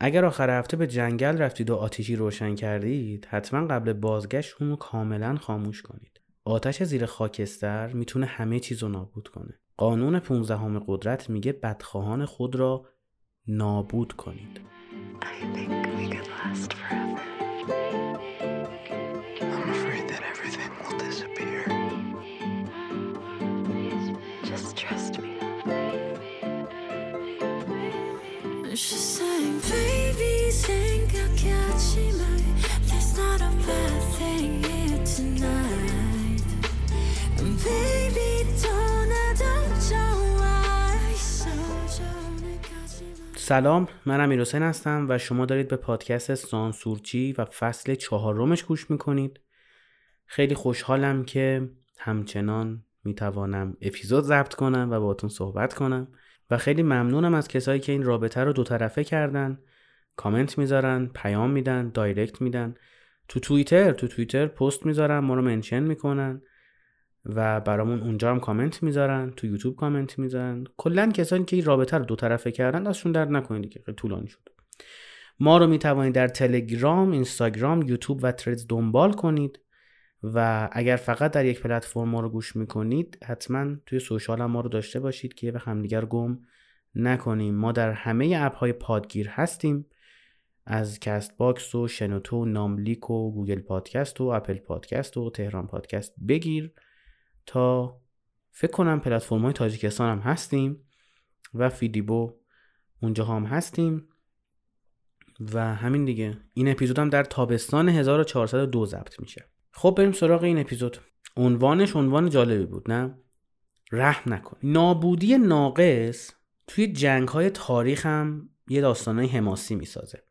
اگر آخر هفته به جنگل رفتید و آتیشی روشن کردید حتما قبل بازگشت اون کاملا خاموش کنید. آتش زیر خاکستر می‌تونه همه چیز رو نابود کنه. قانون 15 همه قدرت میگه بدخواهان خود را نابود کنید. سلام من امیر حسین هستم و شما دارید به پادکست سانسورچی و فصل چهارمش گوش می‌کنید. خیلی خوشحالم که همچنان می‌توانم اپیزود ضبط کنم و باتون صحبت کنم. و خیلی ممنونم از کسایی که این رابطه رو دو طرفه کردن. کامنت می‌ذارن پیام میدن direct میدن. تو توییتر تو توییتر پست می‌ذارن ما رو mention می‌کنن. و برامون اونجا هم کامنت می‌ذارن تو یوتیوب کامنت می‌ذارن. کلا کسانی که این رابطه رو دو طرفه کردن دستشون درد نکنه خیلی طولانی شد. ما رو می‌توانید در تلگرام، اینستاگرام، یوتیوب و تریدز دنبال کنید. و اگر فقط در یک پلتفرم ما رو گوش می‌کنید حتما توی social هم ما رو داشته باشید که همدیگرو گم نکنیم. ما در همه اپ های پادگیر هستیم. از کست باکس و شنوتو ناملیک و گوگل پادکست و اپل پادکست و تهران پادکست بگیر تا فکر کنم پلتفرم های تاجیکستان هم هستیم و فیدیبو اونجا هم هستیم. و همین دیگه. این اپیزود هم در تابستان 1402 ضبط میشه. خب بریم سراغ این اپیزود. عنوانش عنوان جالبی بود نه؟ رحم نکن. نابودی ناقص توی جنگ های تاریخ هم یه داستانای حماسی می‌سازه.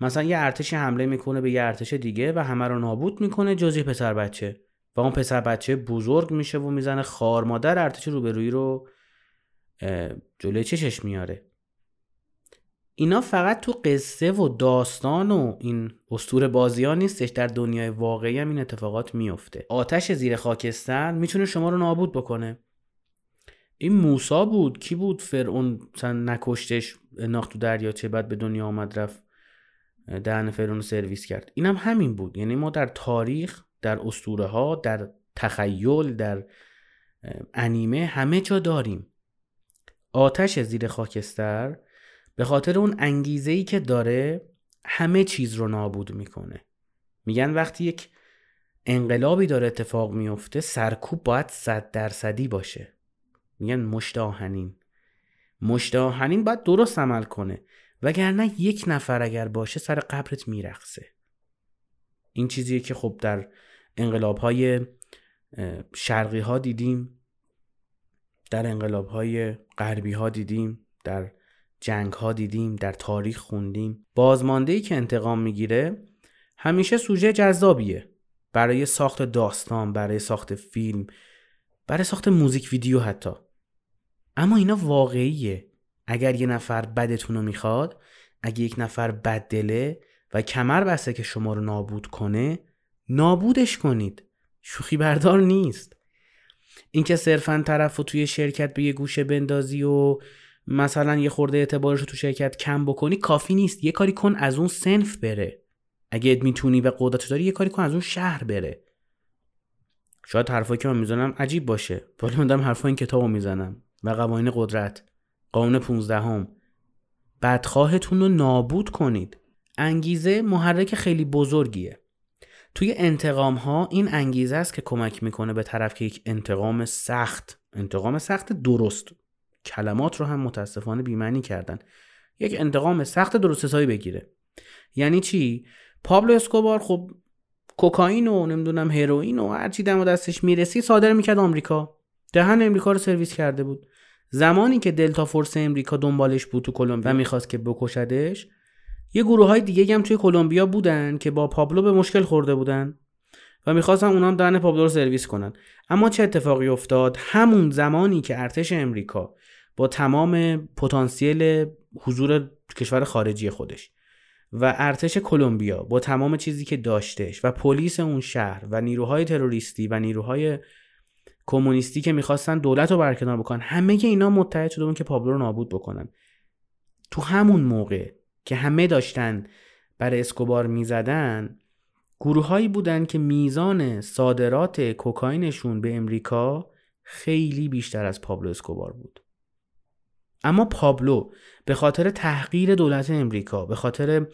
مثلا یه ارتش حمله می‌کنه به یه ارتش دیگه و همه رو نابود می‌کنه جزی پسر بچه. و اون پسر بچه بزرگ میشه و می‌زنه خار مادر ارتش روبرویی رو جلوی چشش میاره. اینا فقط تو قصه و داستان و این استور بازی ها نیستش در دنیای واقعی هم این اتفاقات میفته آتش زیر خاکستر می‌تونه شما رو نابود بکنه. این موسا بود؟ کی بود فرعون؟ نکشتش ناخت تو دریاچه بعد به دنیا آمد رفت دهن فرعون سرویس کرد. اینم هم همین بود. یعنی ما در تاریخ در اسطوره ها در تخیل در انیمه همه جا داریم. آتش زیر خاکستر به خاطر اون انگیزه ای که داره همه چیز رو نابود می‌کنه. میگن وقتی یک انقلابی داره اتفاق میفته سرکوب باید صد درصدی باشه. میگن مشت آهنین. مشت آهنین باید درست عمل کنه. وگرنه یک نفر اگر باشه سر قبرت میرخصه این چیزیه که خب در انقلاب های شرقی ها دیدیم. در انقلاب های غربی ها دیدیم. در جنگ ها دیدیم در تاریخ خوندیم. بازمانده ای که انتقام می‌گیره همیشه سوژه جذابیه. برای ساخت داستان برای ساخت فیلم برای ساخت موزیک ویدیو حتی. اما اینا واقعیه. اگر یه نفر بدتون رو می‌خواد اگه یک نفر بد دله و کمر بسته که شما رو نابود کنه نابودش کنید. شوخی بردار نیست. اینکه صرفا طرف رو توی شرکت به یه گوشه بندازی و مثلا یه خورده اعتبارش رو تو شرکت کم بکنی کافی نیست. یه کاری کن از اون سنف بره. اگه می‌تونی و قدرت داری یه کاری کن از اون شهر بره. شاید حرفایی که من می‌زنم عجیب باشه. ولی من دارم حرفای این کتابو می‌زنم. و قوانین قدرت. قانون 15 هم بدخواهتون رو نابود کنید. انگیزه محرک خیلی بزرگیه. توی انتقام ها این انگیزه است که کمک می‌کنه به طرف که یک انتقام سخت. انتقام سخت درست. کلمات رو هم متاسفانه بیمعنی کردن. یک انتقام سخت درست حسابی بگیره. یعنی چی؟ پابلو اسکوبار خب کوکائین و نمی‌دونم هروئین و هر چی دم دستش می‌رسید صادر می‌کرد آمریکا. دهن امریکا رو سرویس کرده بود. زمانی که دلتا فورس امریکا دنبالش بود تو کلمبیا و می‌خواست که بکشدش یه گروه های دیگه هم توی کلمبیا بودن که با پابلو به مشکل خورده بودن و می‌خواستن اونا هم دهن پابلو رو سرویس کنن. اما چه اتفاقی افتاد؟ همون زمانی که ارتش امریکا با تمام پتانسیل حضور کشور خارجی خودش و ارتش کلمبیا با تمام چیزی که داشتش و پلیس اون شهر و نیروهای تروریستی و نیروهای کمونیستی که می‌خواستن دولت رو برکنار بکنن همه اینا متحد شده که پابلو رو نابود بکنن. تو همون موقع که همه داشتن برای اسکوبار می‌زدن گروههایی بودن که میزان صادرات کوکائینشون به امریکا خیلی بیشتر از پابلو اسکوبار بود. اما پابلو به خاطر تحقیر دولت امریکا به خاطر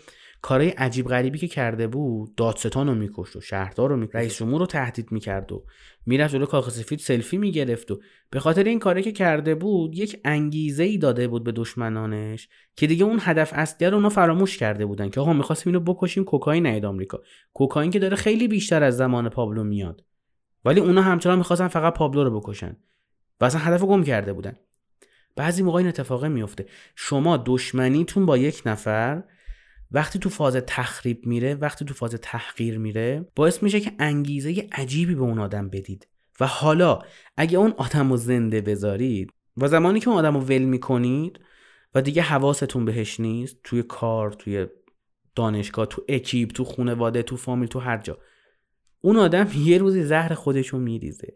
کارهای عجیب غریبی که کرده بود دادستان رو میکشت و شهردار رو میکشت. رئیس جمهور رو تهدید می‌کرد و می‌رفت جلو کاخ سفید سلفی می‌گرفت و به خاطر این کاری که کرده بود یک انگیزه ای داده بود به دشمنانش که دیگه اون هدف اصلی رو اونا فراموش کرده بودن که آقا می‌خواستیم اینو بکشیم کوکائین نیاد آمریکا. کوکائین که داره خیلی بیشتر از زمان پابلو میاد. ولی اونا همچنان می‌خواستن فقط پابلو رو بکشن. و اصلا هدف گم کرده بودن. بعضی موقع این اتفاقه میفته شما دشمنیتون با یک نفر وقتی تو فاز تخریب میره وقتی تو فاز تحقیر میره باعث میشه که انگیزه عجیبی به اون آدم بدید. و حالا اگه اون آدم رو زنده بذارید و زمانی که اون آدم رو ول می‌کنید و دیگه حواستون بهش نیست توی کار توی دانشگاه تو اکیب تو خونواده تو فامیل تو هر جا اون آدم یه روزی زهر خودشو میریزه.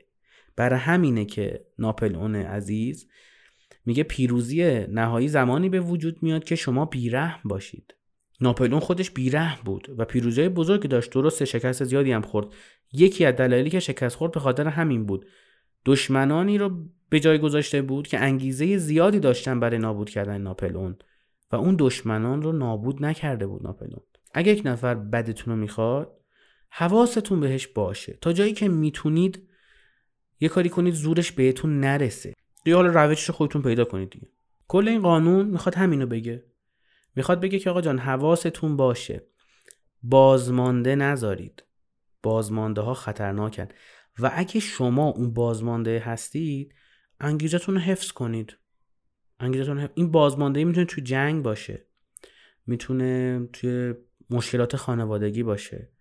برای همینه که ناپل اون عزیز میگه پیروزی نهایی زمانی به وجود میاد که شما بیرحم باشید. ناپلون خودش بیرحم بود و پیروزی بزرگی داشت. درست شکست زیادی هم خورد. یکی از دلایلی که شکست خورد به خاطر همین بود. دشمنانی رو به جای گذاشته بود که انگیزه زیادی داشتن برای نابود کردن ناپلون و اون دشمنان رو نابود نکرده بود ناپلون. اگه یک نفر بدتون رو می‌خواد حواستون بهش باشه. تا جایی که می‌تونید یه کاری کنید زورش بهتون نرسه. دیگه حالا روشش رو خودتون پیدا کنید دیگه. کل این قانون می‌خواد همینو بگه. می‌خواد بگه که آقا جان حواستون باشه. بازمانده نذارید. بازمانده ها خطرناکن. و اگه شما اون بازمانده هستید انگیزتون رو حفظ کنید. انگیزتون حفظ... این بازمانده می‌تونه توی جنگ باشه. می‌تونه توی مشکلات خانوادگی باشه.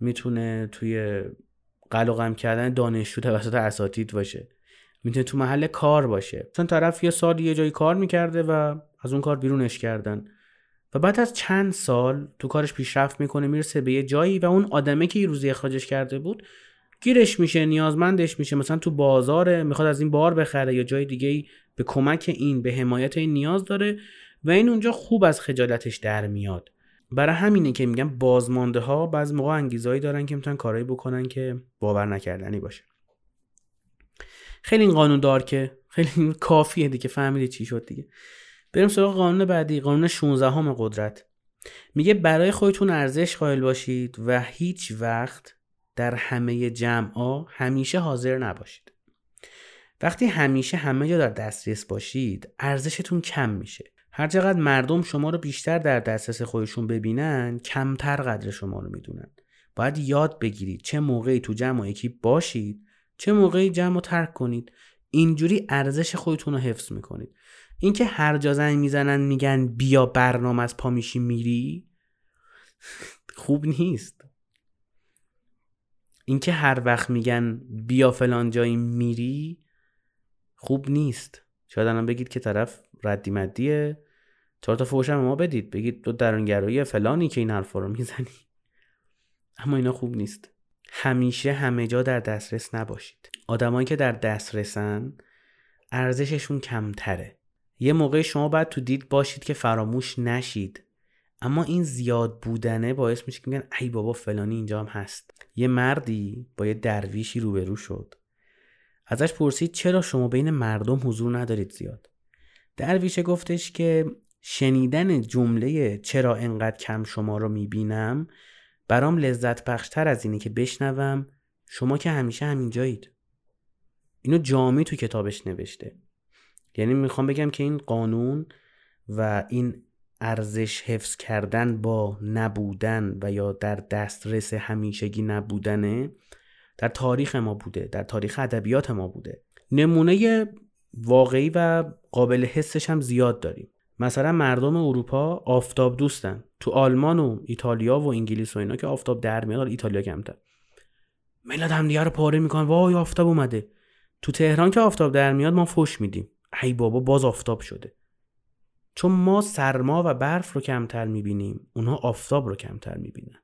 می‌تونه توی قلقم کردن دانشجو توسط اساتید باشه. می‌تونه تو محل کار باشه. مثلا طرف یه سال یه جایی کار می‌کرده و از اون کار بیرونش کردن. و بعد از چند سال تو کارش پیشرفت می‌کنه می‌رسه به یه جایی و اون آدمه که یه روزی اخراجش کرده بود گیرش میشه نیازمندش میشه. مثلا تو بازاره می‌خواد از این بار بخره یا جای دیگه ای به کمک این به حمایت این نیاز داره و این اونجا خوب از خجالتش در میاد. برای همینه که میگم بازمانده ها بعض موقع انگیزایی دارن که می‌تونن کارایی بکنن که باور نکردنی باشه. خیلی این قانون دار که خیلی کافیه دیگه فهمیدی چی شد دیگه. بریم سراغ قانون بعدی قانون 16 همه قدرت. میگه برای خودتون ارزش قائل باشید و هیچ وقت در همه جمع همیشه حاضر نباشید. وقتی همیشه همه جا در دسترس باشید ارزشتون کم میشه. هر چقدر مردم شما رو بیشتر در دسترس خودشون ببینن کمتر قدر شما رو می‌دونن. باید یاد بگیرید چه موقعی تو جمع و باشید چه موقعی جمع رو ترک کنید. اینجوری ارزش خودتون رو حفظ می‌کنید. اینکه هر جا زنگ می‌زنن میگن بیا برنامه از پا میشی میری؟ خوب نیست. اینکه هر وقت میگن بیا فلان جایی میری؟ خوب نیست. شاید الان بگید که طرف ردی مدیه. چهار تا فوش ما بدید. بگید تو درونگرایی فلانی که این حرفا رو می‌زنی. اما اینا خوب نیست. همیشه همه جا در دسترس نباشید. آدمایی که در دسترسن ارزششون کمتره. یه موقع شما باید تو دید باشید که فراموش نشید. اما این زیاد بودنه باعث میشه که میگن ای بابا فلانی اینجا هم هست. یه مردی با یه درویشی روبرو شد. ازش پرسید چرا شما بین مردم حضور ندارید زیاد؟ درویشه گفتش که شنیدن جمله چرا انقدر کم شما رو می‌بینم برام لذت بخشتر از اینه که بشنوم. شما که همیشه همینجایید اینو جامی تو کتابش نوشته. یعنی می‌خوام بگم که این قانون و این ارزش حفظ کردن با نبودن و یا در دسترس همیشگی نبودنه در تاریخ ما بوده در تاریخ ادبیات ما بوده. نمونه واقعی و قابل حسش هم زیاد داریم. مثلا مردم اروپا آفتاب دوستن. تو آلمان و ایتالیا و انگلیس و اینا که آفتاب در میاد ایتالیا کمتر. ملت همدیگه رو پاره می‌کنن. وای آفتاب اومده. تو تهران که آفتاب در میاد ما فوش میدیم. ای بابا باز آفتاب شده. چون ما سرما و برف رو کمتر می‌بینیم اونها آفتاب رو کمتر می‌بینن.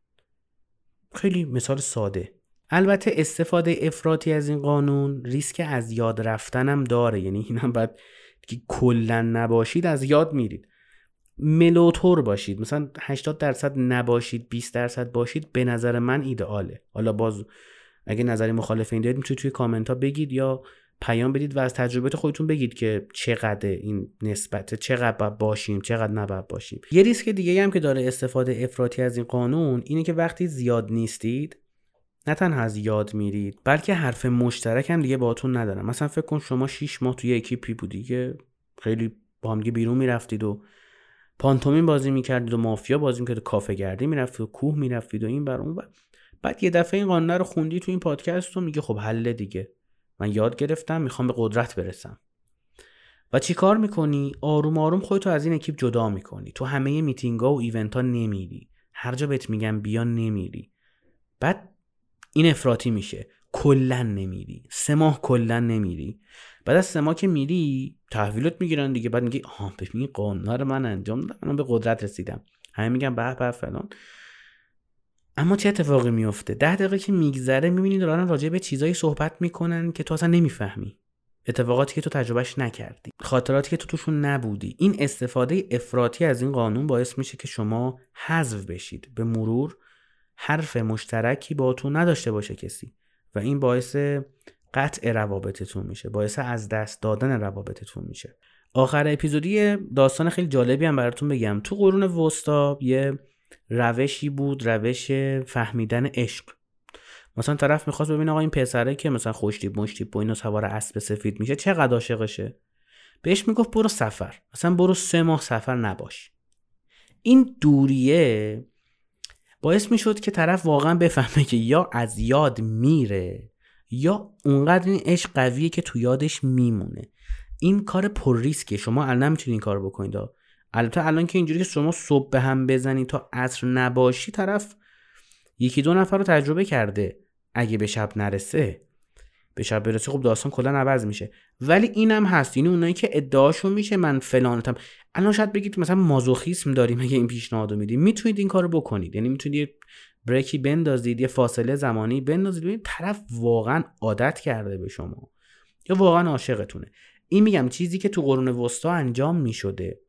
خیلی مثال ساده. البته استفاده افراطی از این قانون ریسک از یاد رفتنم داره. یعنی اینم باید که کلا نباشید از یاد میرید. ملوتور باشید. مثلا 80 درصد نباشید 20 درصد باشید به نظر من ایدئاله. حالا باز اگه نظری مخالف این دارید می‌تونید توی کامنت ها بگید یا پیام بدید و از تجربه خودتون بگید که چقدر این نسبت چقدر باشیم چقدر نباید باشیم. یه ریسک دیگه هم که داره استفاده افراطی از این قانون اینه که وقتی زیاد نیستید نه تنها از یاد میرید بلکه حرف مشترک هم دیگه باهاتون ندارم. مثلا فکر کن شما 6 ماه توی اکیپی بودی که خیلی با هم بیرون می‌رفتید و پانتومین بازی می‌کردید و مافیا بازی می‌کردید و کافه گردی می‌رفتید و کوه می‌رفتید و این بر اون بر. بعد یه دفعه این قانون رو خوندی تو این پادکست و میگه خب حل دیگه. من یاد گرفتم می‌خوام به قدرت برسم. و چی کار می‌کنی؟ آروم آروم خودتو از این اکیپ جدا می‌کنی. تو همه میتینگا و ایونت ها نمیری. هر جا بهت میگم بیا نمیری. بعد این افراطی میشه. کلا نمیری. سه ماه کلا نمیری. بعد از سه ماه که میری تحویلت می‌گیرن دیگه. بعد میگی آها ببین قانون رو من انجام دادم. من به قدرت رسیدم. همه میگن به به فلان. اما چه اتفاقی میفته؟ ده دقیقه که میگذره می‌بینی دارن راجع به چیزایی صحبت می‌کنن که تو اصلا نمی‌فهمی. اتفاقاتی که تو تجربهش نکردی. خاطراتی که تو توشون نبودی. این استفاده افراطی از این قانون باعث میشه که شما حذف بشید. به مرور حرف مشترکی با تو نداشته باشه کسی. و این باعث قطع روابطتون میشه. باعث از دست دادن روابطتون میشه. آخر اپیزودی داستان خیلی جالبی هم براتون بگم. تو قرون وسطا یه روشی بود روش فهمیدن عشق. مثلا طرف می‌خواست ببینه آقا این پسره که مثلا خوشتیب مشتیب و اینو سوار اسب سفید میشه چقدر عاشقشه. بهش می‌گفت برو سفر. مثلا برو سه ماه سفر نباش. این دوریه باعث می‌شد که طرف واقعا بفهمه که یا از یاد میره یا اونقدر این عشق قویه که تو یادش میمونه. این کار پر ریسکه. شما الان نمی‌تونید این کار بکنید البته الان که اینجوری که شما صبح به هم بزنید تا عصر نباشی طرف یکی دو نفر رو تجربه کرده اگه به شب نرسه. به شب برسه خب داستان کلا عوض میشه. ولی اینم هست. یعنی اونایی که ادعاشون میشه من فلانتم. الان شاید بگید مثلا مازوخیسم داریم اگه این پیشنهادو میدیم. می‌تونید این کارو بکنید. یعنی می‌تونید یه بریکی بندازید یه فاصله زمانی بندازید. ببینید طرف واقعا عادت کرده به شما. یا واقعا عاشقتونه. این میگم چیزی که تو قرون وسطا انجام می‌شده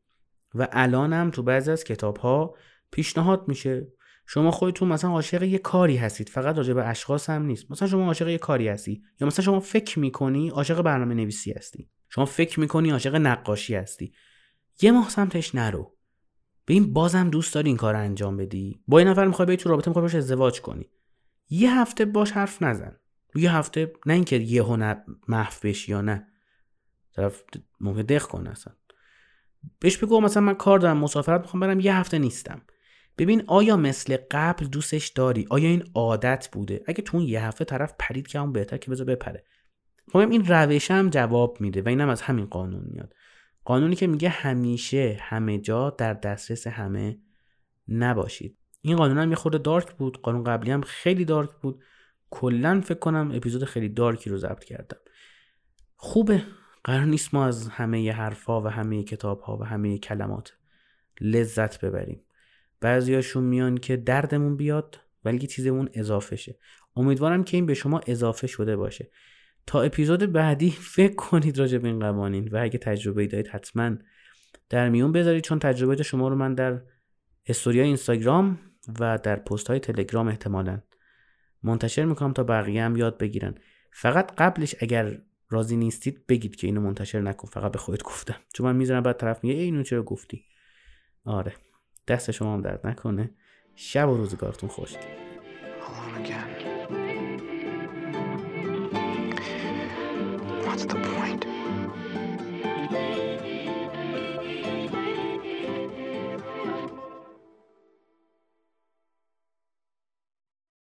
و الان هم تو بعضی از کتاب ها پیشنهاد میشه. شما خودتون مثلا عاشق یه کاری هستید. فقط راجع به اشخاص هم نیست. مثلا شما عاشق یه کاری هستی. یا مثلا شما فکر می‌کنی عاشق برنامه نویسی هستی. شما فکر می‌کنی عاشق نقاشی هستی. یه ماه سمتش نرو. به این بازم دوست داری این کار انجام بدی؟ با این نفر می‌خوای بری تو رابطه می‌خوای باش ازدواج کنی. یه هفته باش حرف نزن. یه هفته نه اینکه یهو محو بشی یا نه. طرف ممکن دق کنه اصلا. بهش بگو مثلا من کار دارم مسافرت می‌خوام برم یه هفته نیستم. ببین آیا مثل قبل دوستش داری؟ آیا این عادت بوده؟ اگه تو اون یه هفته طرف پرید که اون بهتر که بذار بپره. خب این روش هم جواب میده و اینم از همین قانون میاد. قانونی که میگه همیشه همه جا در دسترس همه نباشید. این قانون هم یه خورده دارک بود. قانون قبلی هم خیلی دارک بود. کلا فکر کنم اپیزود خیلی دارکی رو ضبط کردم. خوبه. قرار نیست ما از همه حرفها و همه کتابها و همه کلمات لذت ببریم. بعضیاشون میان که دردمون بیاد ولی چیزمون اضافه شه. امیدوارم که این به شما اضافه شده باشه. تا اپیزود بعدی فکر کنید راجع به این قوانین و اگه تجربه دارید حتما در میون بذارید چون تجربه شما رو من در استوریا اینستاگرام و در پست های تلگرام احتمالا منتشر می‌کنم تا بقیه هم یاد بگیرن. فقط قبلش اگر راضی نیستید بگید که اینو منتشر نکن فقط به خودت گفتم چون من می‌ذارم بعد طرف میگه اینو چرا گفتی؟ آره. دست شما هم درد نکنه. شب و روزگارتون خوش.